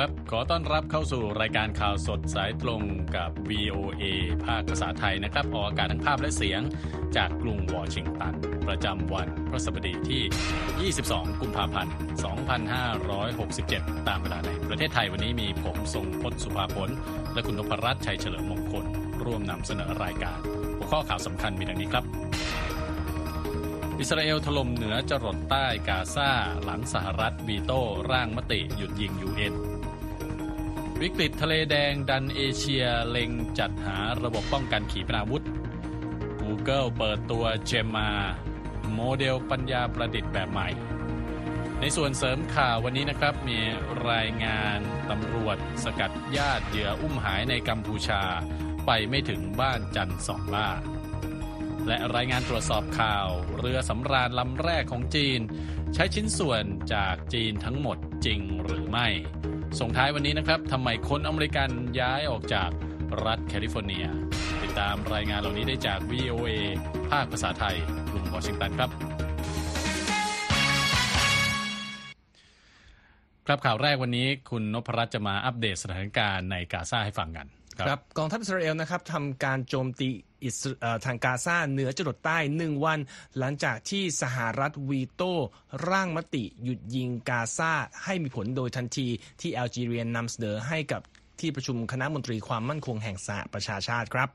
ครับ ขอต้อนรับเข้าสู่รายการข่าวสดสายตรงกับ VOA ภาคภาษาไทยนะครับ ออกอากาศทั้งภาพและเสียงจากกรุงวอชิงตัน ประจำวันพฤหัสบดีที่ 22 กุมภาพันธ์ 2567 ตามเวลาในประเทศไทยวันนี้มีผมทรงพจน์สุภาผล และคุณนพรัตน์ชัยเฉลิมมงคล ร่วมนำเสนอรายการ หัวข้อข่าวสำคัญมีดังนี้ครับอิสราเอลถล่มเหนือจรดใต้กาซาหลังสหรัฐวีโต้ร่างมติหยุดยิงยูเอ็น วิกฤตทะเลแดงดันเอเชียเล็งจัดหาระบบป้องกันขีปนาวุธ Google เปิดตัวเจมมาโมเดลปัญญาประดิษฐ์แบบใหม่ ในส่วนเสริมข่าววันนี้นะครับมีรายงานตำรวจสกัดญาติเหยื่ออุ้มหายในกัมพูชา ไปไม่ถึงบ้านจันทร์สองล่า และรายงานตรวจสอบข่าว เรือสำราญลำแรกของจีน ใช้ชิ้นส่วนจากจีนทั้งหมดจริงหรือไม่ ส่งท้ายวันนี้นะครับทำไมคนอเมริกันย้ายออกจากรัฐแคลิฟอร์เนีย ติดตามรายงานเหล่านี้ได้จาก VOA ภาคภาษาไทยกรุงวอชิงตันครับ ครับข่าวแรกวันนี้คุณนพรัตน์จะมาอัปเดตสถานการณ์ในกาซาให้ฟังกัน ครับกองทัพอิสราเอลนะครับทำการโจมตี อิสทางกาซาเหนือจรดใต้หนึ่งวัน หลังจากที่สหรัฐวีโต้ร่างมติหยุดยิงกาซาให้มีผลโดยทันทีที่แอลจีเรียนนำเสนอให้กับที่ประชุมคณะมนตรีความมั่นคงแห่งสหประชาชาติครับ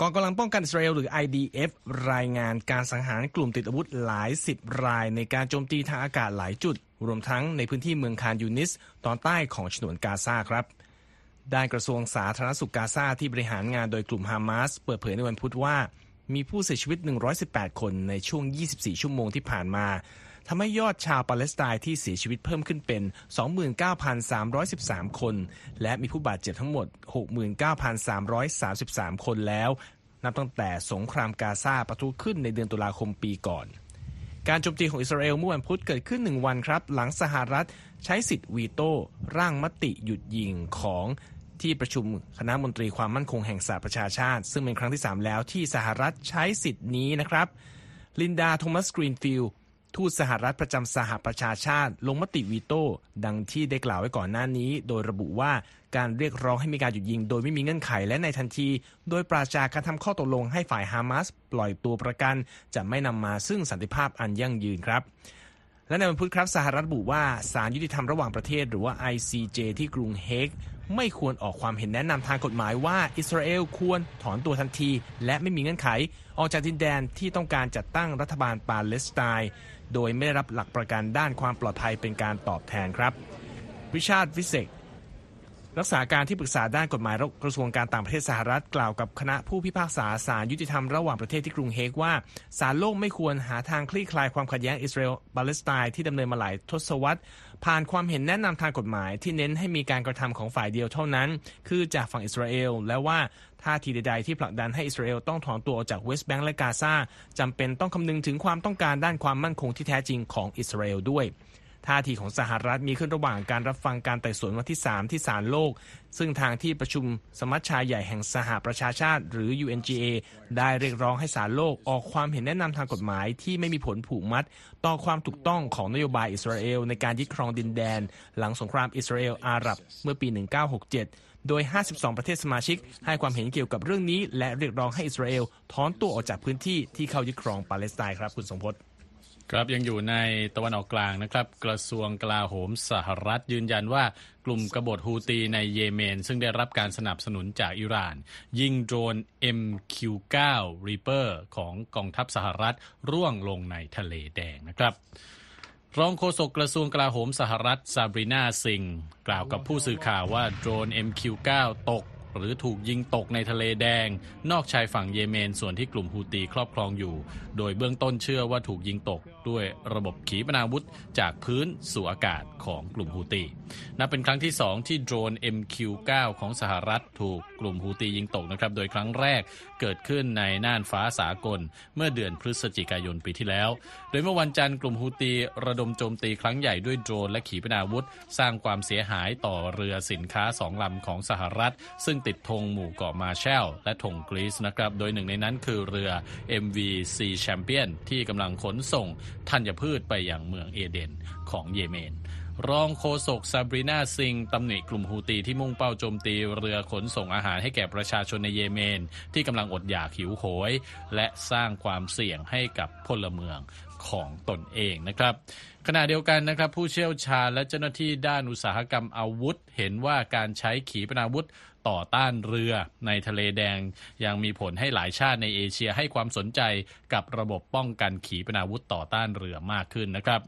กองกำลังป้องกันอิสราเอลหรือ IDF รายงานการสังหารกลุ่มติดอาวุธหลายสิบรายในการโจมตีทางอากาศหลายจุด รวมทั้งในพื้นที่เมืองคานยูนิส ตอนใต้ของฉนวนกาซาครับ ด้านกระทรวงสาธารณสุขกาซาที่บริหารงานโดยกลุ่มฮามาสเปิดเผยในวันพุธว่า มีผู้เสียชีวิต 118 คนในช่วง 24 ชั่วโมงที่ผ่านมาทำให้ยอดชาวปาเลสไตน์ที่เสียชีวิตเพิ่มขึ้นเป็น 29,313 คน และมีผู้บาดเจ็บทั้งหมด 69,333 คนแล้ว นับตั้งแต่สงครามกาซาปะทุขึ้นในเดือนตุลาคมปีก่อนการโจมตีของอิสราเอลเมื่อวันพุธเกิดขึ้นหนึ่งวันครับ หลังสหรัฐใช้สิทธิ์วีโต้ร่างมติหยุดยิงของ ที่ประชุมคณะมนตรีความมั่นคงแห่งสหประชาชาติ ซึ่งเป็นครั้งที่ 3 แล้วที่สหรัฐใช้สิทธิ์นี้นะครับลินดาโทมัสกรีนฟิลด์ทูตสหรัฐประจำสหประชาชาติ ลงมติวีโต้ ดังที่ได้กล่าวไว้ก่อนหน้านี้ โดยระบุว่าการเรียกร้องให้มีการหยุดยิง โดยไม่มีเงื่อนไขและในทันที โดยปราศจากการทำข้อตกลงให้ฝ่ายฮามาสปล่อยตัวประกัน จะไม่นำมาซึ่งสันติภาพอันยั่งยืนครับ และในวันพุธครับสหรัฐระบุว่าศาลยุติธรรมระหว่างประเทศ หรือว่า ICJ ที่กรุงเฮก ไม่ควรออกความเห็นแนะนำทางกฎหมายว่าอิสราเอลควรถอนตัวทันที และไม่มีเงื่อนไข ออกจากดินแดนที่ต้องการจัดตั้งรัฐบาลปาเลสไตน์โดยไม่ได้รับหลักประกันด้านความปลอดภัยเป็นการตอบแทนครับริชาร์ดวิเซกรักษาการที่ปรึกษาด้านกฎหมายกระทรวงการต่างประเทศสหรัฐกล่าวกับคณะผู้พิพากษาศาลยุติธรรมระหว่างประเทศที่กรุงเฮกว่าศาลโลกไม่ควรหาทางคลี่คลายความขัดแย้งอิสราเอลปาเลสไตน์ที่ดำเนินมาหลายทศวรรษ ผ่านความเห็นแนะนำทางกฎหมายที่เน้นให้มีการกระทำของฝ่ายเดียวเท่านั้น คือจากฝั่งอิสราเอล และว่าท่าทีใดๆที่ผลักดันให้อิสราเอลต้องถอนตัวออกจากเวสต์แบงก์และกาซาจำเป็นต้องคำนึงถึงความต้องการด้านความมั่นคงที่แท้จริงของอิสราเอลด้วย ท่าทีของสหรัฐมีขึ้นระหว่างการรับฟังการไต่สวนวันที่ 3 ที่ศาลโลก ซึ่งทางที่ประชุมสมัชชาใหญ่แห่งสหประชาชาติ หรือ UNGA ได้เรียกร้องให้ศาลโลกออกความเห็นแนะนำทางกฎหมายที่ไม่มีผลผูกมัด ต่อความถูกต้องของนโยบายอิสราเอลในการยึดครองดินแดน หลังสงครามอิสราเอลอาหรับเมื่อปี 1967โดย 52 ประเทศสมาชิก ให้ความเห็นเกี่ยวกับเรื่องนี้ และเรียกร้องให้อิสราเอลถอนตัวออกจากพื้นที่ที่เข้ายึดครองปาเลสไตน์ครับ คุณสมพศ ครับยังอยู่ในตะวันออกกลางนะครับ กระทรวงกลาโหมสหรัฐยืนยันว่ากลุ่มกบฏฮูตีในเยเมน ซึ่งได้รับการสนับสนุนจากอิหร่าน ยิงโดรน MQ9 Reaper ของกองทัพสหรัฐร่วงลงในทะเลแดงนะครับรองโฆษกกระทรวงกลาโหมสหรัฐซาบรีนาซิง กล่าวกับผู้สื่อข่าวว่าโดรน MQ9 ตก หรือถูกยิงตกในทะเลแดง นอกชายฝั่งเยเมน ส่วนที่กลุ่มฮูตีครอบครองอยู่ โดยเบื้องต้นเชื่อว่าถูกยิงตกด้วยระบบขีปนาวุธจากพื้นสู่อากาศของกลุ่มฮูตีนับเป็นครั้งที่ 2 ที่โดรน MQ9 ของสหรัฐถูกกลุ่มฮูตียิงตกนะครับ โดยครั้งแรกเกิดขึ้นในน่านฟ้าสากล เมื่อเดือนพฤศจิกายนปีที่แล้ว โดยเมื่อวันจันทร์กลุ่มฮูตีระดมโจมตีครั้งใหญ่ด้วยโดรนและขีปนาวุธ สร้างความเสียหายต่อเรือสินค้าสองลำของสหรัฐ ซึ่งติดธงหมู่เกาะมาแชลและธงกรีซนะครับ โดยหนึ่งในนั้นคือเรือ MV Sea Champion ที่กำลังขนส่งธัญพืชไปยังเมืองเอเดนของเยเมนรองโฆษกซาบรีนาซิงตำหนิกลุ่มฮูตีที่มุ่งเป้าโจมตีเรือขนส่งอาหารให้แก่ประชาชนในเยเมน ที่กำลังอดอยากหิวโหย และสร้างความเสี่ยงให้กับพลเมืองของตนเองนะครับขณะเดียวกันนะครับผู้เชี่ยวชาญและเจ้าหน้าที่ด้านอุตสาหกรรมอาวุธ เห็นว่าการใช้ขีปนาวุธ ต่อต้านเรือในทะเลแดง ยังมีผลให้หลายชาติในเอเชียให้ความสนใจกับระบบป้องกันขีปนาวุธต่อต้านเรือมากขึ้นนะครับ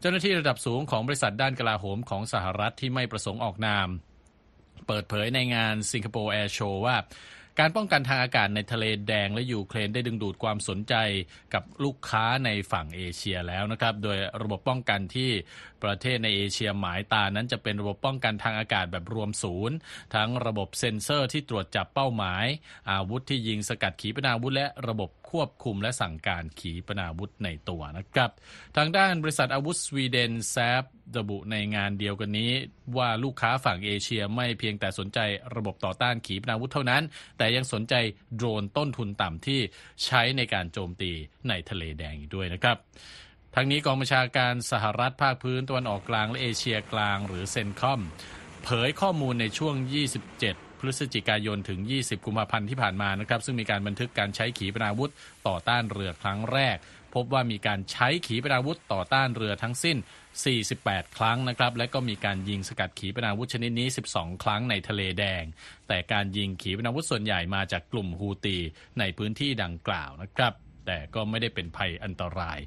เจ้าหน้าที่ระดับสูงของบริษัทด้านกลาโหมของสหรัฐที่ไม่ประสงค์ออกนาม เปิดเผยในงานสิงคโปร์แอร์โชว์ว่า การป้องกันทางอากาศในทะเลแดงและยูเครนได้ดึงดูดความสนใจกับลูกค้าในฝั่งเอเชียแล้วนะครับ โดยระบบป้องกันที่ประเทศในเอเชียหมายตานั้นจะเป็นระบบป้องกันทางอากาศแบบรวมศูนย์ ทั้งระบบเซ็นเซอร์ที่ตรวจจับเป้าหมาย อาวุธที่ยิงสกัดขีปนาวุธและระบบควบคุมและสั่งการขีปนาวุธในตัวนะครับ ทางด้านบริษัทอาวุธสวีเดนแซฟ ระบุในงานเดียวกันนี้ ว่าลูกค้าฝั่งเอเชียไม่เพียงแต่สนใจระบบต่อต้านขีปนาวุธเท่านั้น แต่ยังสนใจโดรนต้นทุนต่ำที่ใช้ในการโจมตีในทะเลแดงอีกด้วยนะครับทั้งนี้กองบัญชาการสหรัฐภาคพื้นตะวันออกกลางและเอเชียกลางหรือเซนคอมเผยข้อมูลในช่วง 27พฤศจิกายนถึง 20 กุมภาพันธ์ที่ผ่านมานะครับ ซึ่งมีการบันทึกการใช้ขีปนาวุธต่อต้านเรือครั้งแรก พบว่ามีการใช้ขีปนาวุธต่อต้านเรือทั้งสิ้น 48 ครั้งนะครับ และก็มีการยิงสกัดขีปนาวุธชนิดนี้ 12 ครั้งในทะเลแดง แต่การยิงขีปนาวุธส่วนใหญ่มาจากกลุ่มฮูตีในพื้นที่ดังกล่าวนะครับแต่ก็ไม่ได้เป็นภัยอันตราย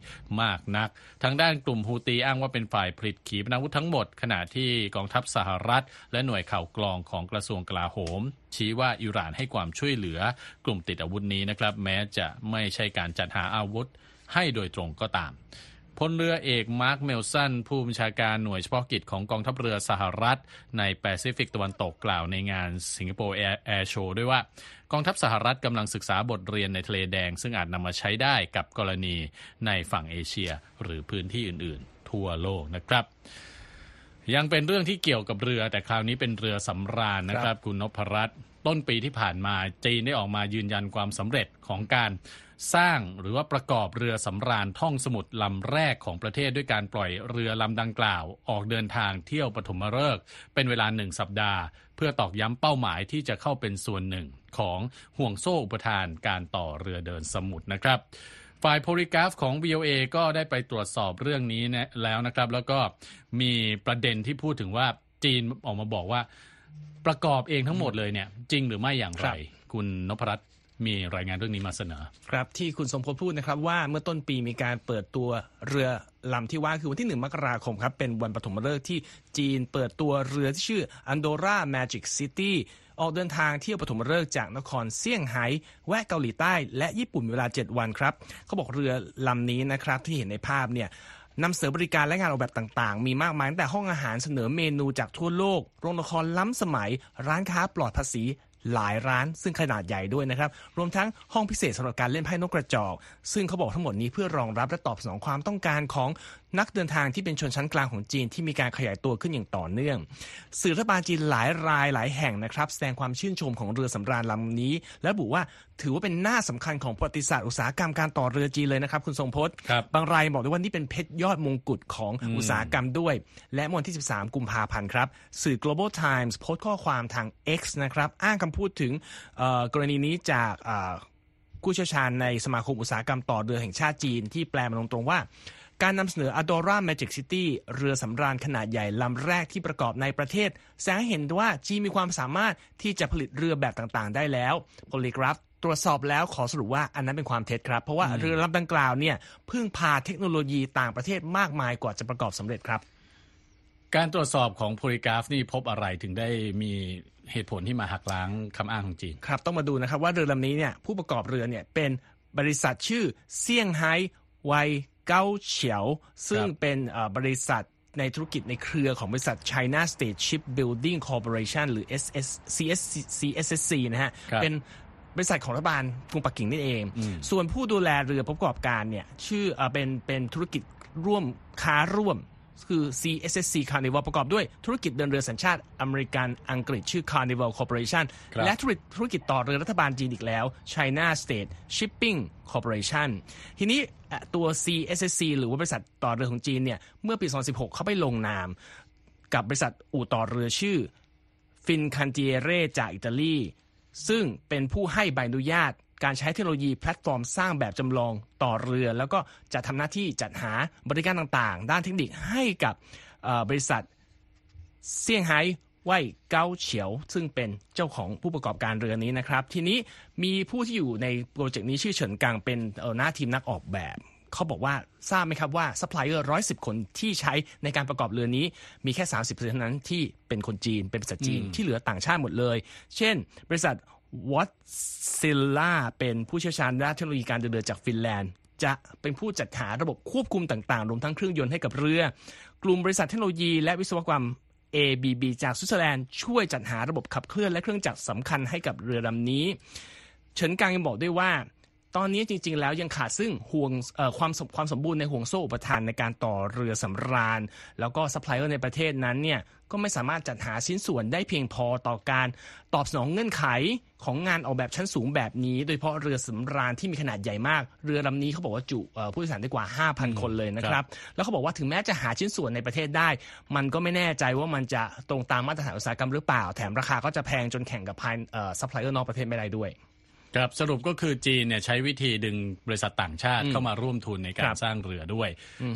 มากนัก ทางด้านกลุ่มฮูตีอ้างว่าเป็นฝ่ายผลิตขีปนาวุธทั้งหมด ขณะที่กองทัพสหรัฐ และหน่วยข่าวกรองของกระทรวงกลาโหม ชี้ว่าอิหร่านให้ความช่วยเหลือกลุ่มติดอาวุธนี้นะครับ แม้จะไม่ใช่การจัดหาอาวุธ ให้โดยตรงก็ตามพลเรือเอกมาร์คเมลสันผู้บัญชาการหน่วยเฉพาะกิจของกองทัพเรือสหรัฐ ในแปซิฟิกตะวันตกกล่าวในงานสิงคโปร์แอร์โชว์ด้วยว่ากองทัพสหรัฐกำลังศึกษาบทเรียนในทะเลแดง ซึ่งอาจนำมาใช้ได้กับกรณีในฝั่งเอเชียหรือพื้นที่อื่น ๆ ทั่วโลกนะครับยังเป็นเรื่องที่เกี่ยวกับเรือแต่คราวนี้เป็นเรือสำราญนะครับ คุณนพรัตน์ต้นปีที่ผ่านมาจีนได้ออกมายืนยันความสำเร็จของการ สร้างหรือว่าประกอบเรือสำราญท่องสมุทรลำแรกของประเทศด้วยการปล่อยเรือลำดังกล่าว ออกเดินทางเที่ยวปฐมฤกษ์เป็นเวลาหนึ่งสัปดาห์ เพื่อตอกย้ำเป้าหมายที่จะเข้าเป็นส่วนหนึ่งของห่วงโซ่อุปทานการต่อเรือเดินสมุทรนะครับฝ่ายโพลิกราฟของ VOA ก็ได้ไปตรวจสอบเรื่องนี้นะแล้วนะครับ แล้วก็มีประเด็นที่พูดถึงว่าจีนออกมาบอกว่าประกอบเองทั้งหมดเลยเนี่ย จริงหรือไม่อย่างไร คุณนพรัตน์ มีรายงานเรื่องนี้มาเสนอ ครับที่คุณสมพลพูดนะครับว่าเมื่อต้นปีมีการเปิดตัวเรือลำที่ว่าคือวันที่ 1 มกราคมครับ เป็นวันปฐมฤกษ์ที่จีนเปิดตัวเรือที่ชื่อ Andorra Magic City ออกเดินทางเที่ยวปฐมฤกษ์จากนครเซี่ยงไฮ้แวะเกาหลีใต้ และญี่ปุ่นเวลา 7 วันครับเขาบอกเรือลำนี้นะครับที่เห็นในภาพเนี่ยนำเสนอบริการและงานออกแบบต่างๆ มีมากมายตั้งแต่ห้องอาหารเสนอเมนูจากทั่วโลก โรงละครล้ำสมัย ร้านค้าปลอดภาษี หลายร้านซึ่งขนาดใหญ่ด้วยนะครับ รวมทั้งห้องพิเศษสำหรับการเล่นไพ่นกกระจอก ซึ่งเขาบอกทั้งหมดนี้เพื่อรองรับและตอบสนองความต้องการของ นักเดินทางที่เป็นชนชั้นกลางของจีนที่มีการขยายตัวขึ้นอย่างต่อเนื่อง สื่อรัฐบาลจีนหลายรายหลายแห่งนะครับ แสดงความชื่นชมของเรือสำราญลำนี้ และบุว่าถือว่าเป็นหน้าสำคัญของประวัติศาสตร์อุตสาหกรรมการต่อเรือจีนเลยนะครับ คุณทรงพจน์ครับบางรายบอกด้วยว่านี่เป็นเพชรยอดมงกุฎของอุตสาหกรรมด้วย และเมื่อวันที่ 13 กุมภาพันธ์ครับ สื่อ global times โพสต์ข้อความทาง X นะครับ อ้างคำพูดถึงเอ่อกรณีนี้จากเอ่อผู้เชี่ยวชาญในสมาคมอุตสาหกรรมต่อเรือแห่งชาติจีนที่แปลมาตรงๆว่า การนำเสนอ Adora Magic City เรือสำราญขนาดใหญ่ลำแรกที่ประกอบในประเทศ แสดงให้เห็นว่าจีนมีความสามารถที่จะผลิตเรือแบบต่างๆ ได้แล้ว Polygraph ตรวจสอบแล้วขอสรุปว่าอันนั้นเป็นความเท็จครับ เพราะว่าเรือลำดังกล่าวเนี่ยพึ่งพาเทคโนโลยีต่างประเทศมากมายกว่าจะประกอบสำเร็จครับ การตรวจสอบของโพลิกราฟนี่พบอะไรถึงได้มีเหตุผลที่มาหักล้างคำอ้างของจีนครับต้องมาดูนะครับว่าเรือลำนี้เนี่ยผู้ประกอบเรือเนี่ยเป็นบริษัทชื่อเซี่ยงไฮ้ไว เก้าเฉียว ซึ่งเป็นเอ่อบริษัทในธุรกิจในเครือของบริษัท China State Shipbuilding Corporation หรือ SS CS CSSC นะฮะครับเป็นบริษัทของรัฐบาลกรุงปักกิ่งนี่เอง ส่วนผู้ดูแลเรือผู้ประกอบการเนี่ยชื่อเอ่อเป็นเป็นธุรกิจร่วมค้าร่วม คือ CSSC Carnival ประกอบด้วยธุรกิจเดินเรือสัญชาติอเมริกันอังกฤษชื่อ Carnival Corporation ครับและธุรกิจธุรกิจต่อเรือรัฐบาลจีนอีกแล้ว China State Shipping Corporation ทีนี้เอ่อตัว CSSC หรือว่าบริษัทต่อเรือของจีนเนี่ยเมื่อปี 2016 เขาไปลงนาม กับบริษัทอู่ต่อเรือชื่อฟินคันเตียเรจากอิตาลีซึ่งเป็นผู้ให้ใบอนุญาต การใช้เทคโนโลยีแพลตฟอร์มสร้างแบบจำลองต่อเรือ แล้วก็จะทำหน้าที่จัดหาบริการต่างๆ ด้านเทคนิคให้กับเอ่อบริษัทเซี่ยงไฮ้ไหวเกาเฉียว ซึ่งเป็นเจ้าของผู้ประกอบการเรือนี้นะครับ ทีนี้มีผู้ที่อยู่ในโปรเจกต์นี้ชื่อเฉินกังเป็นเอ่อหัวหน้าทีมนักออกแบบเขาบอกว่าทราบไหมครับว่าซัพพลายเออร์ร้อยสิบคนที่ใช้ในการประกอบเรือนี้ มีแค่ 30%เท่านั้นที่เป็นคนจีนเป็นบริษัทจีนที่เหลือต่างชาติหมดเลย เช่น บริษัท วอตซิลล่าเป็นผู้เชี่ยวชาญด้านเทคโนโลยีการเดินเรือจากฟินแลนด์ จะเป็นผู้จัดหาระบบควบคุมต่างๆ รวมทั้งเครื่องยนต์ให้กับเรือ กลุ่มบริษัทเทคโนโลยีและวิศวกรรม ABB จากสวิตเซอร์แลนด์ช่วยจัดหาระบบขับเคลื่อนและเครื่องจักรสำคัญให้กับเรือลำนี้ เฉินกังยังบอกด้วยว่า ตอนนี้จริง ๆ แล้วยังขาดซึ่งห่วงความสมความสมบูรณ์ในห่วงโซ่อุปทานในการต่อเรือสำราญ แล้วก็ซัพพลายเออร์ในประเทศนั้นเนี่ยก็ไม่สามารถจัดหาชิ้นส่วนได้เพียงพอต่อการตอบสนองเงื่อนไขของงานออกแบบชั้นสูงแบบนี้ โดยเฉพาะเรือสำราญที่มีขนาดใหญ่มาก เรือลำนี้เขาบอกว่าจุผู้โดยสารได้กว่า 5,000 คนเลยนะครับ แล้วเขาบอกว่าถึงแม้จะหาชิ้นส่วนในประเทศได้ มันก็ไม่แน่ใจว่ามันจะตรงตามมาตรฐานอุตสาหกรรมหรือเปล่า แถมราคาก็จะแพงจนแข่งกับพายซัพพลายเออร์นอกประเทศไม่ได้ด้วย ครับสรุปก็คือจีนเนี่ยใช้วิธีดึงบริษัทต่างชาติเข้ามาร่วมทุนในการครับ สร้างเรือด้วย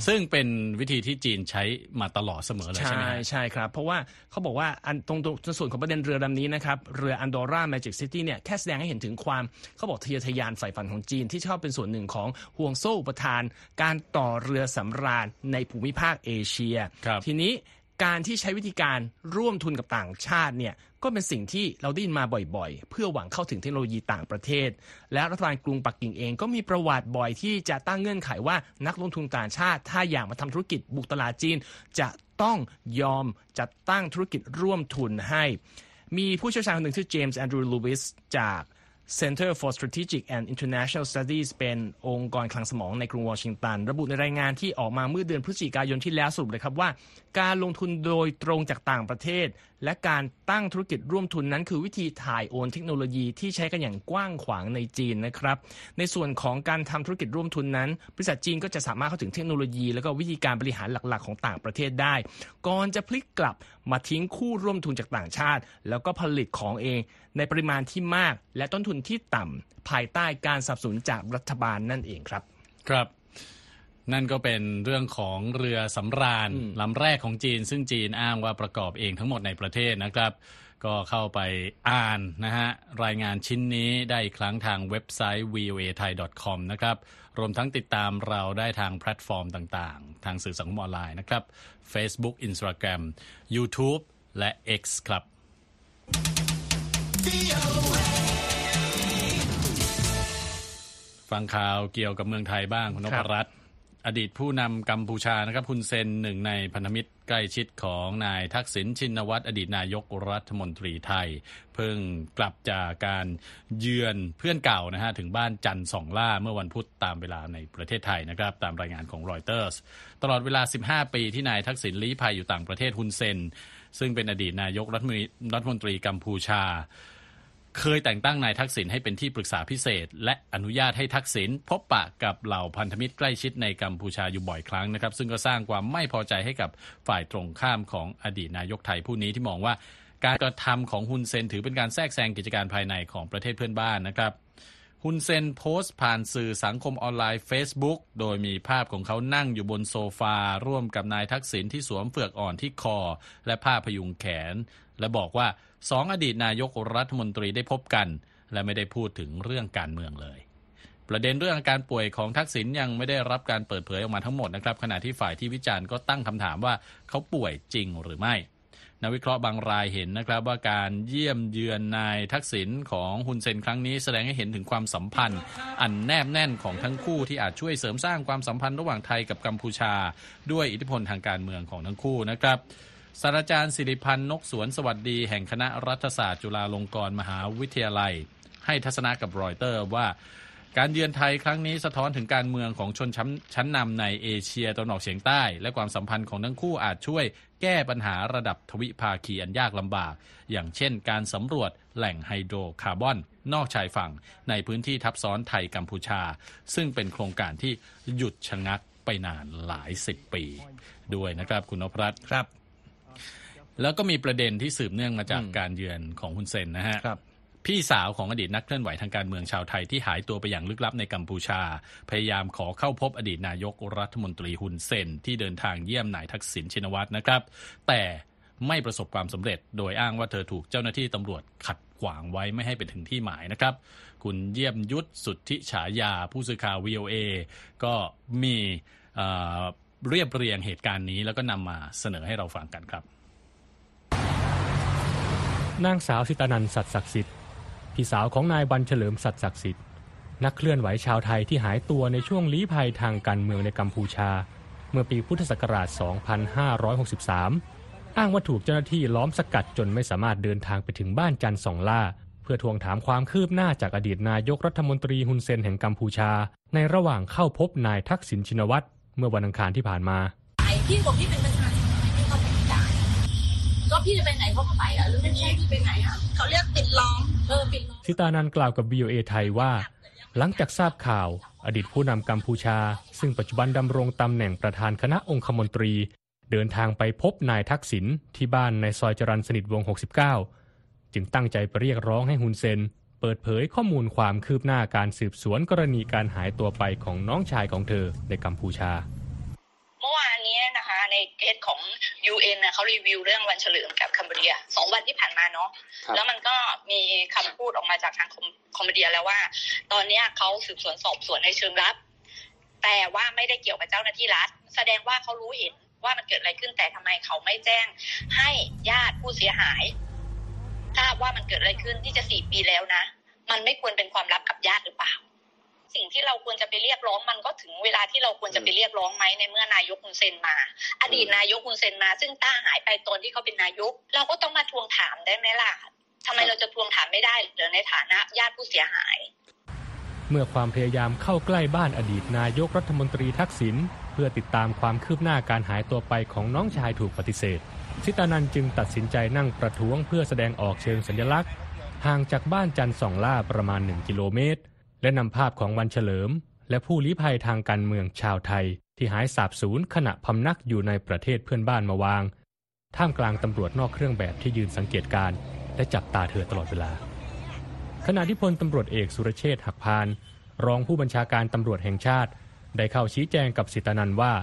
ซึ่งเป็นวิธีที่จีนใช้มาตลอดเสมอเลยใช่ไหมใช่ฮะ ใช่ครับ เพราะว่าเขาบอกว่าอันตรงตรงส่วนของประเด็นเรือลำนี้นะครับ เรือ Adora Magic City เนี่ยแค่แสดงให้เห็นถึงความเขาบอกทะเยอทะยานใฝ่ฝันของจีนที่ชอบเป็นส่วนหนึ่งของห่วงโซ่อุปทาน การต่อเรือสำราญในภูมิภาคเอเชีย ครับ ทีนี้ การที่ใช้วิธีการร่วมทุนกับต่างชาติเนี่ยก็เป็นสิ่งที่เราได้ยินมาบ่อยๆ เพื่อหวังเข้าถึงเทคโนโลยีต่างประเทศ และรัฐบาลกรุงปักกิ่งเองก็มีประวัติบ่อยที่จะตั้งเงื่อนไขว่านักลงทุนต่างชาติ ถ้าอยากมาทำธุรกิจบุกตลาดจีน จะต้องยอมจัดตั้งธุรกิจร่วมทุนให้ มีผู้เชี่ยวชาญคนหนึ่งชื่อเจมส์แอนดรูว์ลูวิสจาก Center for Strategic and International Studies เป็นองค์กรคลังสมองในกรุงวอชิงตัน ระบุในรายงานที่ออกมาเมื่อเดือนพฤศจิกายนที่แล้วสรุปเลยครับว่า การลงทุนโดยตรงจากต่างประเทศ และการตั้งธุรกิจร่วมทุนนั้น คือวิธีถ่ายโอนเทคโนโลยีที่ใช้กันอย่างกว้างขวางในจีนนะครับ ในส่วนของการทำธุรกิจร่วมทุนนั้น บริษัทจีนก็จะสามารถเข้าถึงเทคโนโลยี แล้วก็วิธีการบริหารหลักๆ ของต่างประเทศได้ ก่อนจะพลิกกลับมาทิ้งคู่ร่วมทุนจากต่างชาติ แล้วก็ผลิตของเอง ในปริมาณที่มาก และต้นทุนที่ต่ำภายใต้การสนับสนุนจากรัฐบาลนั่นเองครับ ครับ นั่นก็เป็นเรื่องของเรือสำราญลำแรกของจีน ซึ่งจีนอ้างว่าประกอบเองทั้งหมดในประเทศนะครับ ก็เข้าไปอ่านนะฮะรายงานชิ้นนี้ได้อีกครั้งทางเว็บไซต์ voa thai com นะครับรวมทั้งติดตามเราได้ทางแพลตฟอร์มต่างๆ ทางสื่อสังคมออนไลน์นะครับ Facebook Instagram YouTube และ X ครับ ฟังข่าวเกี่ยวกับเมืองไทยบ้างคุณนพรัตน์ อดีตผู้นำกัมพูชานะครับฮุนเซนหนึ่งในพันธมิตรใกล้ชิดของนายทักษิณชินวัตรอดีตนายกรัฐมนตรีไทย เพิ่งกลับจากการเยือนเพื่อนเก่านะฮะถึงบ้านจันทร์ส่องหล้าเมื่อวันพุธตามเวลาในประเทศไทยนะครับ ตามรายงานของรอยเตอร์สตลอดเวลา 15 ปีที่นายทักษิณลี้ภัยอยู่ต่างประเทศฮุนเซนซึ่งเป็นอดีตนายกรัฐมนตรีกัมพูชา เคยแต่งตั้งนายทักษิณให้เป็นที่ปรึกษาพิเศษ และอนุญาตให้ทักษิณพบปะกับเหล่าพันธมิตรใกล้ชิดในกัมพูชาอยู่บ่อยครั้งนะครับ ซึ่งก็สร้างความไม่พอใจให้กับฝ่ายตรงข้ามของอดีตนายกไทยผู้นี้ที่มองว่า การกระทำของฮุนเซนถือเป็นการแทรกแซงกิจการภายในของประเทศเพื่อนบ้านนะครับฮุนเซนโพสต์ผ่านสื่อสังคมออนไลน์ Facebook โดยมีภาพของเขานั่งอยู่บนโซฟา ร่วมกับนายทักษิณที่สวมเฟือกอ่อนที่คอ และผ้าพยุงแขน และบอกว่า สองอดีตนายกรัฐมนตรีได้พบกัน และไม่ได้พูดถึงเรื่องการเมืองเลย ประเด็นเรื่องอาการป่วยของทักษิณยังไม่ได้รับการเปิดเผยออกมาทั้งหมดนะครับขณะที่ฝ่ายที่วิจารณ์ก็ตั้งคำถามว่าเขาป่วยจริงหรือไม่นักวิเคราะห์บางรายเห็นนะครับว่าการเยี่ยมเยือนนายทักษิณของฮุนเซนครั้งนี้แสดงให้เห็นถึงความสัมพันธ์ อันแนบแน่นของทั้งคู่ที่อาจช่วยเสริมสร้างความสัมพันธ์ระหว่างไทยกับกัมพูชา ด้วยอิทธิพลทางการเมืองของทั้งคู่นะครับ ศาสตราจารย์สิริพรรณนกสวนสวัสดีแห่งคณะรัฐศาสตร์จุฬาลงกรณ์มหาวิทยาลัย ให้ทัศนะกับรอยเตอร์ว่าการเยือนไทยครั้งนี้สะท้อนถึงการเมืองของชนชั้นชั้นนำในเอเชียตะวันออกเฉียงใต้ และความสัมพันธ์ของทั้งคู่อาจช่วยแก้ปัญหาระดับทวิภาคีอันยากลำบาก อย่างเช่นการสำรวจแหล่งไฮโดรคาร์บอน นอกชายฝั่ง ในพื้นที่ทับซ้อนไทยกัมพูชา ซึ่งเป็นโครงการที่หยุดชะงักไปนานหลายสิบปี ด้วยนะครับคุณนพรัตน์ครับ แล้วก็มีประเด็นที่สืบเนื่องมาจากการเยือนของคุณเซนนะฮะครับพี่สาวของอดีตนักเคลื่อนไหวทางการเมืองชาวไทยที่หายตัวไปอย่างลึกลับในกัมพูชา พยายามขอเข้าพบอดีตนายกรัฐมนตรีฮุนเซนที่เดินทางเยี่ยมนายทักษิณชินวัตรนะครับ แต่ไม่ประสบความสำเร็จ โดยอ้างว่าเธอถูกเจ้าหน้าที่ตำรวจขัดขวางไว้ไม่ให้ไปถึงที่หมายนะครับ คุณเยี่ยมยุทธสุทธิฉายาผู้สื่อข่าว VOA ก็มี เรียบเรียงเหตุการณ์นี้ แล้วก็นำมาเสนอให้เราฟังกันครับ นางสาวสิตานันสัตศักดิ์สิทธิ์พี่สาวของนายบันเฉลิมสัตศักดิ์สิทธิ์นักเคลื่อนไหวชาวไทยที่หายตัวในช่วงลี้ภัยทางการเมืองในกัมพูชา เมื่อปีพุทธศักราช 2563 อ้างว่าถูกเจ้าหน้าที่ล้อมสกัดจนไม่สามารถเดินทางไปถึงบ้านจันทร์สองล่า เพื่อทวงถามความคืบหน้าจากอดีตนายกรัฐมนตรีฮุนเซนแห่งกัมพูชา ในระหว่างเข้าพบนายทักษิณชินวัตร เมื่อวันอังคารที่ผ่านมาไอ้พี่บอกพี่เป็นประชาชนทำไมพี่เขาไม่จ่ายก็พี่จะไปไหนเขาก็ไปอะหรือไม่ใช่พี่ไปไหนอะเขาเรียกปิดล้อมเออปิดล้อมสิตานันกล่าวกับ VOA ไทยว่า หลังจากทราบข่าว อดีตผู้นำกัมพูชา ซึ่งปัจจุบันดำรงตำแหน่งประธานคณะองคมนตรี เดินทางไปพบนายทักษิณที่บ้านในซอยจรัญสนิทวงศ์69 จึงตั้งใจไปเรียกร้องให้ฮุนเซน เปิดเผยข้อมูลความคืบหน้าการสืบสวนกรณีการหายตัวไปของน้องชายของเธอในกัมพูชาเมื่อวานนี้นะคะในเพจของ UN นะเขารีวิวเรื่องวันเฉลิมกับคัมโบเดียสองวันที่ผ่านมาเนาะแล้วมันก็มีคำพูดออกมาจากทางคอมคอมโบเดียแล้วว่า ตอนเนี้ยเขาสืบสวนสอบสวนในเชิงลับ แต่ว่าไม่ได้เกี่ยวกับเจ้าหน้าที่รัฐ แสดงว่าเขารู้เห็นว่ามันเกิดอะไรขึ้นแต่ทำไมเขาไม่แจ้งให้ญาติผู้เสียหาย ทราบว่ามันเกิดอะไรขึ้นที่จะสี่ปีแล้วนะ มันไม่ควรเป็นความลับกับญาติหรือเปล่า สิ่งที่เราควรจะไปเรียกร้องมันก็ถึงเวลาที่เราควรจะไปเรียกร้องไหมในเมื่อนายกฮุนเซนมา อดีตนายกฮุนเซนมา ซึ่งต้าหายไปตอนที่เขาเป็นนายก เราก็ต้องมาทวงถามได้ไหมล่ะทำไมเราจะทวงถามไม่ได้หรือในฐานะญาติผู้เสียหาย เมื่อความพยายามเข้าใกล้บ้านอดีตนายกรัฐมนตรีทักษิณเพื่อติดตามความคืบหน้าการหายตัวไปของน้องชายถูกปฏิเสธ สิตานันจึงตัดสินใจนั่งประท้วงเพื่อแสดงออกเชิงสัญลักษณ์ ห่างจากบ้านจันทร์สองล่าประมาณ 1 กิโลเมตร และนำภาพของวันเฉลิม และผู้ลี้ภัยทางการเมืองชาวไทย ที่หายสาบสูญขณะพำนักอยู่ในประเทศเพื่อนบ้านมาวาง ท่ามกลางตำรวจนอกเครื่องแบบที่ยืนสังเกตการ และจับตาเธอตลอดเวลา ขณะที่พลตำรวจเอกสุรเชษฐ์หักพาน รองผู้บัญชาการตำรวจแห่งชาติ ได้เข้าชี้แจงกับสิตานันว่า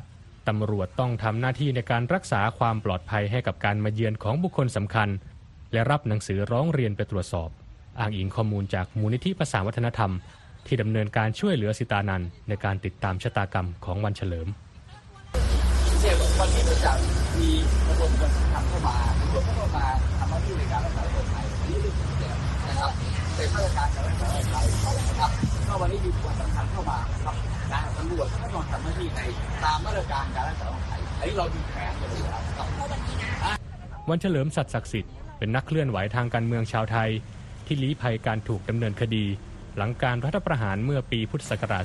ตำรวจต้องทำหน้าที่ในการรักษาความปลอดภัยให้กับการมาเยือนของบุคคลสำคัญ และรับหนังสือร้องเรียนไปตรวจสอบ อ้างอิงข้อมูลจากมูลนิธิภาษาวัฒนธรรม ที่ดำเนินการช่วยเหลือสิตานันในการติดตามชะตากรรมของวันเฉลิมเนี่ยวันนี้มีระบวนการทำเข้ามาตำรวจเข้ามาทำหน้าที่ในการรักษาความปลอดภัยนี่เรื่องจริงเนี่ยนะครับเป็นมาตรการการรักษาความปลอดภัยนะครับก็วันนี้มีส่วนสำคัญเข้ามาครับ ตำรวจก็ต้องทำหน้าที่ในตามมาตรการการรักษาความปลอดภัยอันนี้เรามีแผนกันเลยครับวันเฉลิมสัตย์ศักดิ์สิทธิ์เป็นนักเคลื่อนไหวทางการเมืองชาวไทย ที่ลี้ภัยการถูกดำเนินคดี หลังการรัฐประหารเมื่อปีพุทธศักราช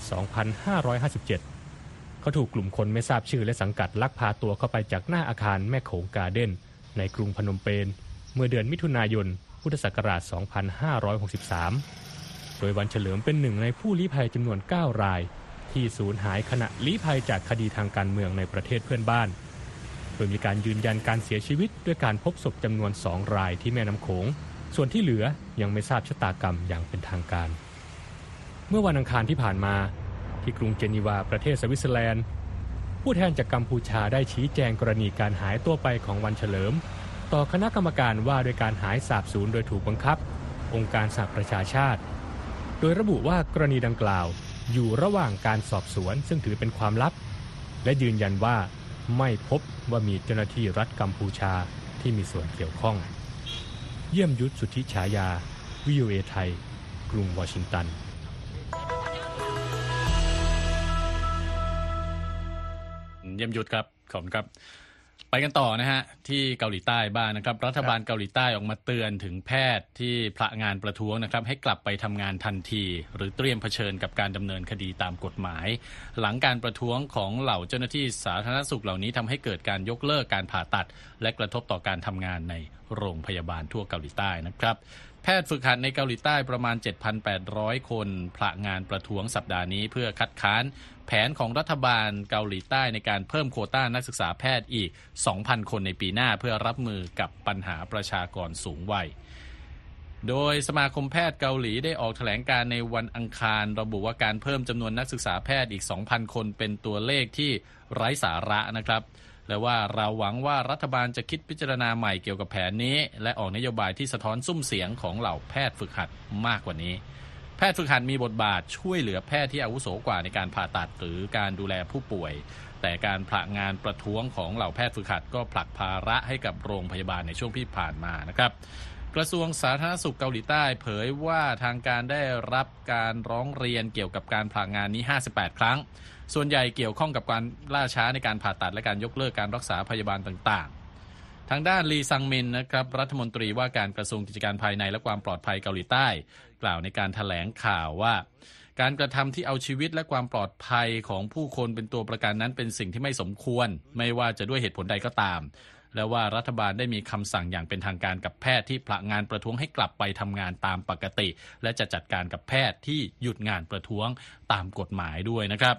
2557 เขาถูกกลุ่มคนไม่ทราบชื่อและสังกัดลักพาตัวเข้าไปจากหน้าอาคารแม่โขงการเด้น ในกรุงพนมเปญเมื่อเดือนมิถุนายน พุทธศักราช 2563 โดยวันเฉลิมเป็นหนึ่งในผู้ลี้ภัยจำนวน 9 ราย ที่สูญหายขณะลี้ภัยจากคดีทางการเมืองในประเทศเพื่อนบ้าน โดยมีการยืนยันการเสียชีวิตด้วยการพบศพจำนวน2รายที่แม่น้ำโขง ส่วนที่เหลือยังไม่ทราบชะตากรรมอย่างเป็นทางการ เมื่อวันอังคารที่ผ่านมา ที่กรุงเจนีวาประเทศสวิตเซอร์แลนด์ ผู้แทนจากกัมพูชาได้ชี้แจงกรณีการหายตัวไปของวันเฉลิม ต่อคณะกรรมการว่าโดยการหายสาบสูญโดยถูกบังคับ องค์การสหประชาชาติ โดยระบุว่ากรณีดังกล่าว อยู่ระหว่างการสอบสวนซึ่งถือเป็นความลับ และยืนยันว่าไม่พบว่ามีเจ้าหน้าที่รัฐกัมพูชาที่มีส่วนเกี่ยวข้อง เยี่ยมยุทธสุทธิฉายาวิวเอไทย กรุงวอชิงตันเยี่ยมยุทธครับ ขอบคุณครับ ไปกันต่อนะฮะ ที่เกาหลีใต้บ้างนะครับ รัฐบาลเกาหลีใต้ออกมาเตือนถึงแพทย์ที่พระงานประท้วงนะครับ ให้กลับไปทำงานทันที หรือเตรียมเผชิญกับการดำเนินคดีตามกฎหมาย หลังการประท้วงของเหล่าเจ้าหน้าที่สาธารณสุขเหล่านี้ทำให้เกิดการยกเลิกการผ่าตัด และกระทบต่อการทำงานในโรงพยาบาลทั่วเกาหลีใต้นะครับ พทย์ฝึกหัดในเกาหลีใต้ประมาณ 7,800 คนพระงานประท้วงสัปดาห์นี้เพื่อคัดค้านแผนของรัฐบาลเกาหลีใต้ในการเพิ่มโควต้านักศึกษาแพทย์อีก 2,000 คนในปีหน้าเพื่อรับมือกับปัญหาประชากรสูงวัย โดยสมาคมแพทย์เกาหลีได้ออกแถลงการในวันอังคาร ระบุว่าการเพิ่มจำนวนนักศึกษาแพทย์อีก 2,000 คนเป็นตัวเลขที่ไร้สาระนะครับ และว่าเราหวังว่ารัฐบาลจะคิดพิจารณาใหม่เกี่ยวกับแผนนี้ และออกนโยบายที่สะท้อนซุ้มเสียงของเหล่าแพทย์ฝึกหัดมากกว่านี้ แพทย์ฝึกหัดมีบทบาทช่วยเหลือแพทย์ที่อาวุโสกว่าในการผ่าตัดหรือการดูแลผู้ป่วย แต่การผลักงานประท้วงของเหล่าแพทย์ฝึกหัดก็ผลักภาระให้กับโรงพยาบาลในช่วงที่ผ่านมานะครับ กระทรวงสาธารณสุขเกาหลีใต้เผยว่าทางการได้รับการร้องเรียนเกี่ยวกับการผลักงานนี้ 58 ครั้ง ส่วนใหญ่เกี่ยวข้องกับการล่าช้าในการผ่าตัดและการยกเลิกการรักษาพยาบาลต่างๆทางด้านลีซังมินนะครับรัฐมนตรีว่าการกระทรวงกิจการภายในและความปลอดภัยเกาหลีใต้ กล่าวในการถแถลงข่าวว่า การกระทำที่เอาชีวิตและความปลอดภัยของผู้คนเป็นตัวประกันนั้นเป็นสิ่งที่ไม่สมควร ไม่ว่าจะด้วยเหตุผลใดก็ตาม และว่ารัฐบาลได้มีคำสั่งอย่างเป็นทางการกับแพทย์ที่ผละงานประท้วงให้กลับไปทำงานตามปกติ และจะจัดการกับแพทย์ที่หยุดงานประท้วงตามกฎหมายด้วยนะครับ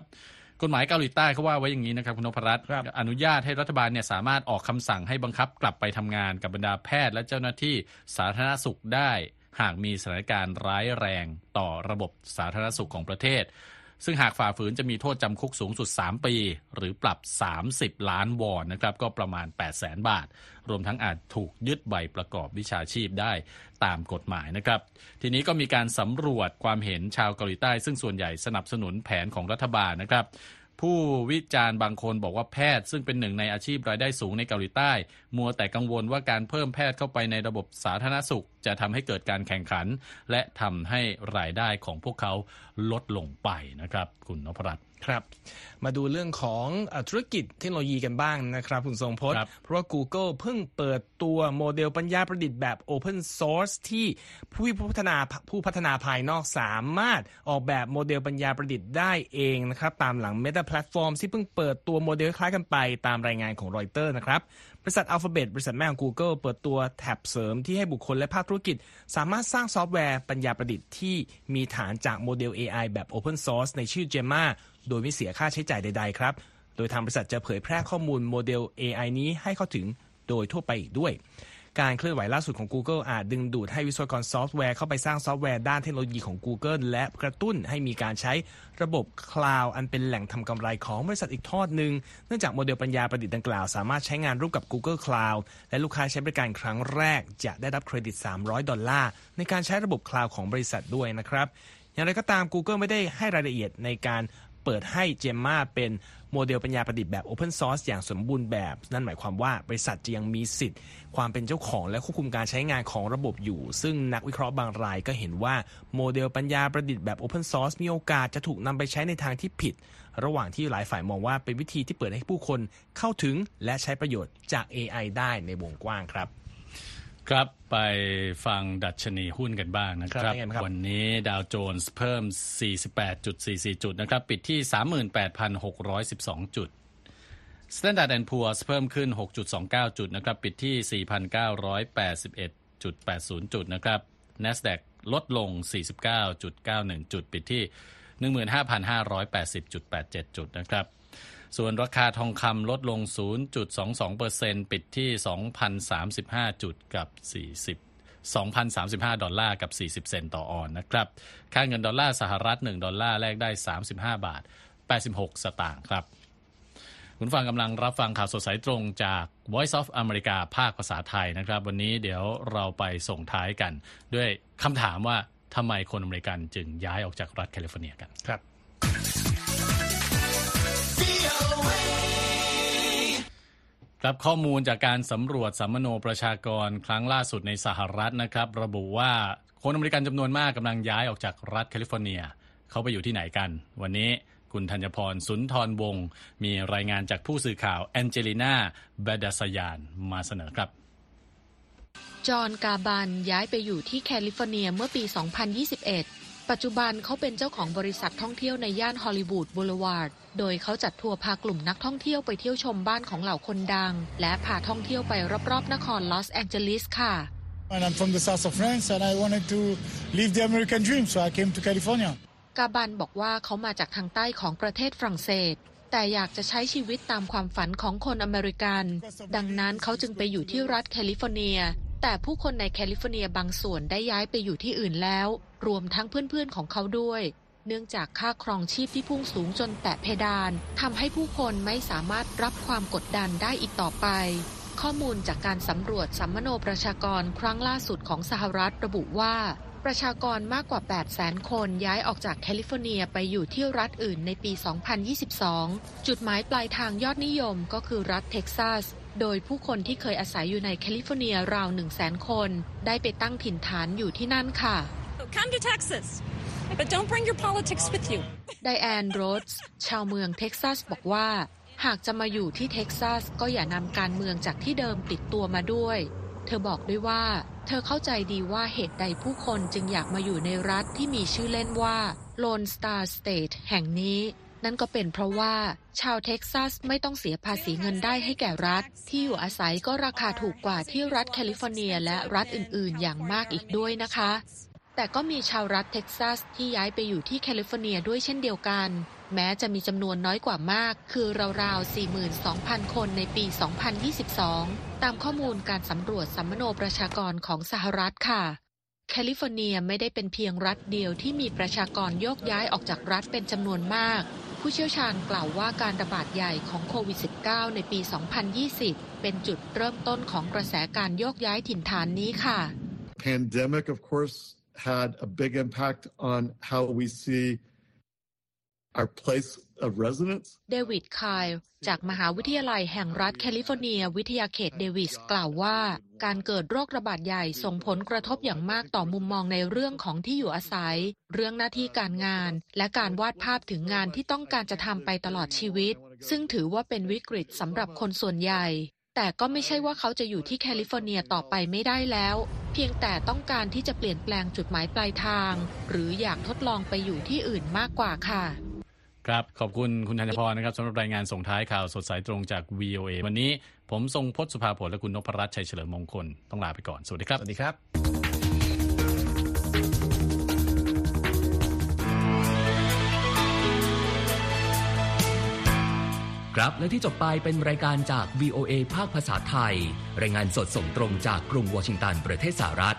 กฎหมายเกาหลีใต้เขาว่าไว้อย่างนี้นะครับคุณนพรัตน์อนุญาตให้รัฐบาลเนี่ยสามารถออกคำสั่งให้บังคับกลับไปทำงานกับบรรดาแพทย์และเจ้าหน้าที่สาธารณสุขได้ หากมีสถานการณ์ร้ายแรงต่อระบบสาธารณสุขของประเทศ ซึ่งหากฝ่าฝืนจะมีโทษจำคุกสูงสุด 3 ปี หรือปรับ 30 ล้านวอนนะครับก็ประมาณ 8 0 0แสนบาท รวมทั้งอาจถูกยึดใบประกอบวิชาชีพได้ตามกฎหมายนะครับ ทีนี้ก็มีการสำรวจความเห็นชาวเกาหลีใต้ ซึ่งส่วนใหญ่สนับสนุนแผนของรัฐบาลนะครับ ผู้วิจารณ์บางคนบอกว่าแพทย์ ซึ่งเป็นหนึ่งในอาชีพรายได้สูงในเกาหลีใต้ มัวแต่กังวลว่าการเพิ่มแพทย์เข้าไปในระบบสาธารณสุข จะทำให้เกิดการแข่งขัน และทำให้รายได้ของพวกเขาลดลงไปนะครับ คุณนพรัตน์ ครับ มาดูเรื่องของเอ่อธุรกิจเทคโนโลยีกันบ้างนะครับคุณทรงพจน์ครับเพราะว่า Google เพิ่งเปิดตัวโมเดลปัญญาประดิษฐ์แบบ Open Source ที่ผู้พัฒนาผู้พัฒนาภายนอกสามารถออกแบบโมเดลปัญญาประดิษฐ์ได้เองนะครับ ตามหลัง Meta Platform ที่เพิ่งเปิดตัวโมเดลคล้ายกันไปตามรายงานของรอยเตอร์นะครับบริษัท Alphabet บริษัทแม่ของ Google เปิดตัวแท็บเสริมที่ให้บุคคลและภาคธุรกิจ สามารถสร้างซอฟต์แวร์ปัญญาประดิษฐ์ที่มีฐานจากโมเดล AI แบบ Open Source ในชื่อ Gemma โดยไม่เสียค่าใช้จ่ายใด ๆ ครับ โดยทางบริษัทจะเผยแพร่ข้อมูลโมเดล AI นี้ให้เข้าถึงโดยทั่วไปอีกด้วย การเคลื่อนไหวล่าสุดของ Google อาจดึงดูดให้วิศวกรซอฟต์แวร์เข้าไปสร้างซอฟต์แวร์ด้านเทคโนโลยีของ Google และกระตุ้นให้มีการใช้ระบบคลาวด์อันเป็นแหล่งทำกำไรของบริษัทอีกทอดหนึ่งเนื่องจากโมเดลปัญญาประดิษฐ์ดังกล่าว สามารถใช้งานร่วมกับ Google Cloud และลูกค้าใช้บริการครั้งแรก จะได้รับเครดิต 300 ดอลลาร์ในการใช้ระบบคลาวด์ของบริษัทด้วยนะครับอย่างไรก็ตาม Google ไม่ได้ให้รายละเอียดในการ เปิดให้ Gemma เป็นโมเดลปัญญาประดิษฐ์แบบ Open Source อย่างสมบูรณ์แบบ นั่นหมายความว่าบริษัทจะยังมีสิทธิ์ ความเป็นเจ้าของและควบคุมการใช้งานของระบบอยู่ ซึ่งนักวิเคราะห์บางรายก็เห็นว่าโมเดลปัญญาประดิษฐ์แบบ Open Source มีโอกาสจะถูกนำไปใช้ในทางที่ผิด ระหว่างที่หลายฝ่ายมองว่าเป็นวิธีที่เปิดให้ผู้คนเข้าถึงและใช้ประโยชน์จาก AI ได้ในวงกว้างครับ ครับไปฟังดัชนีหุ้นกันบ้างนะคครัรับบเป็นไงบ้างครับ วันนี้ดาวโจนส์เพิ่ม 48.44 จุดนะครับ ปิดที่ 38,612 จุด Standard Poor's เพิ่มขึ้น 6.29 จุดนะครับ ปิดที่ 4,981.80 จุดนะครับ NASDAQ ลดลง 49.91 จุด ปิดที่ 15,580.87 จุดนะครับ ส่วนราคาทองคำลดลง 0.22%ปิดที่ 2,035 จุดกับ 40 2,035 ดอลลาร์กับ 40 เซนต์ต่อออนซ์นะครับ ค่าเงินดอลลาร์สหรัฐ 1 ดอลลาร์แลกได้ 35 บาท 86 สตางค์ครับ คุณผู้ฟังกำลังรับฟังข่าวสดสายตรงจาก Voice of America ภาคภาษาไทยนะครับ วันนี้เดี๋ยวเราไปส่งท้ายกัน ด้วยคำถามว่าทำไมคนอเมริกันจึงย้ายออกจากรัฐแคลิฟอร์เนียกันครับ ครับข้อมูลจากการสำรวจสำมะโนประชากรครั้งล่าสุดในสหรัฐนะครับ ระบุว่าคนอเมริกันจำนวนมากกำลังย้ายออกจากรัฐแคลิฟอร์เนีย เขาไปอยู่ที่ไหนกัน วันนี้คุณธัญพรสุนทรวงศ์มีรายงานจากผู้สื่อข่าวแองเจลิน่าบดาสยานมาเสนอครับจอห์นกาบันย้ายไปอยู่ที่แคลิฟอร์เนียเมื่อปี 2021 ปัจจุบันเขาเป็นเจ้าของบริษัทท่องเที่ยวในย่านฮอลลีวูดบูลวาร์ด โดยเขาจัดทัวร์พากลุ่มนักท่องเที่ยวไปเที่ยวชมบ้านของเหล่าคนดัง และพาท่องเที่ยวไปรอบๆนครลอสแองเจลิสค่ะ And I'm from the south of France and I wanted to live the American dream, so I came to California. กาบันบอกว่าเขามาจากทางใต้ของประเทศฝรั่งเศส แต่อยากจะใช้ชีวิตตามความฝันของคนอเมริกัน ดังนั้นเขาจึงไปอยู่ที่รัฐแคลิฟอร์เนีย แต่ผู้คนในแคลิฟอร์เนียบางส่วนได้ย้ายไปอยู่ที่อื่นแล้ว รวมทั้งเพื่อนๆของเขาด้วย เนื่องจากค่าครองชีพที่พุ่งสูงจนแตะเพดานทำให้ผู้คนไม่สามารถรับความกดดันได้อีกต่อไป ข้อมูลจากการสำรวจสำมะโนประชากรครั้งล่าสุดของสหรัฐระบุว่า ประชากรมากกว่า 8 0 0แสนคนย้ายออกจากแคลิฟอร์เนียไปอยู่ที่รัฐอื่นในปี 2022 จุดหมายปลายทางยอดนิยมก็คือรัฐเท็กซัส โดยผู้คนที่เคยอาศัยอยู่ในแคลิฟอร์เนียราว1 0 0 0 0แสนคน ได้ไปตั้งถิ่นฐานอยู่ที่นั่นค่ะ Come to Texas, but don't bring your politics with you. ไดแอนโรสชาวเมืองเท็กซัสบอกว่า หากจะมาอยู่ที่เท็กซัสก็อย่านำการเมืองจากที่เดิมติดตัวมาด้วย เธอบอกด้วยว่า เธอเข้าใจดีว่าเหตุใดผู้คนจึงอยากมาอยู่ในรัฐที่มีชื่อเล่นว่า Lone Star State แห่งนี้ นั่นก็เป็นเพราะว่า ชาวเท็กซัสไม่ต้องเสียภาษีเงินได้ให้แก่รัฐ ที่อยู่อาศัยก็ราคาถูกกว่าที่รัฐแคลิฟอร์เนียและรัฐอื่น ๆ อย่างมากอีกด้วยนะคะ แต่ก็มีชาวรัฐเท็กซัสที่ย้ายไปอยู่ที่แคลิฟอร์เนียด้วยเช่นเดียวกัน แม้จะมีจำนวนน้อยกว่ามาก คือราวๆ 42,000 คนในปี 2022 ตามข้อมูลการสำรวจสำมะโนประชากรของสหรัฐค่ะแคลิฟอร์เนียไม่ได้เป็นเพียงรัฐเดียวที่มีประชากรโยกย้ายออกจากรัฐเป็นจำนวนมาก ผู้เชี่ยวชาญกล่าวว่าการระบาดใหญ่ของโควิด -19 ในปี 2020 เป็นจุดเริ่มต้นของกระแสการโยกย้ายถิ่นฐานนี้ค่ะ pandemic, of course, had a big impact on how we see our place of residence. เดวิดคายจากมหาวิทยาลัยแห่งรัฐแคลิฟอร์เนีย วิทยาเขตเดวิสกล่าวว่า การเกิดโรคระบาดใหญ่ส่งผลกระทบอย่างมากต่อมุมมองในเรื่องของที่อยู่อาศัย เรื่องหน้าที่การงาน และการวาดภาพถึงงานที่ต้องการจะทำไปตลอดชีวิต ซึ่งถือว่าเป็นวิกฤตสำหรับคนส่วนใหญ่ แต่ก็ไม่ใช่ว่าเขาจะอยู่ที่แคลิฟอร์เนียต่อไปไม่ได้แล้วเพียงแต่ต้องการที่จะเปลี่ยนแปลงจุดหมายปลายทาง หรืออยากทดลองไปอยู่ที่อื่นมากกว่าค่ะ ครับ ขอบคุณคุณธัญพรนะครับสำหรับรายงานส่งท้ายข่าวสดสายตรงจาก VOA วันนี้ผมทรงพจน์สุภาผลและคุณนพรัตน์ชัยเฉลิมมงคล ต้องลาไปก่อน สวัสดีครับ สวัสดีครับครับและที่จบไปเป็นรายการจาก VOA ภาคภาษาไทย รายงานสดส่งตรงจากกรุงวอชิงตันประเทศสหรัฐ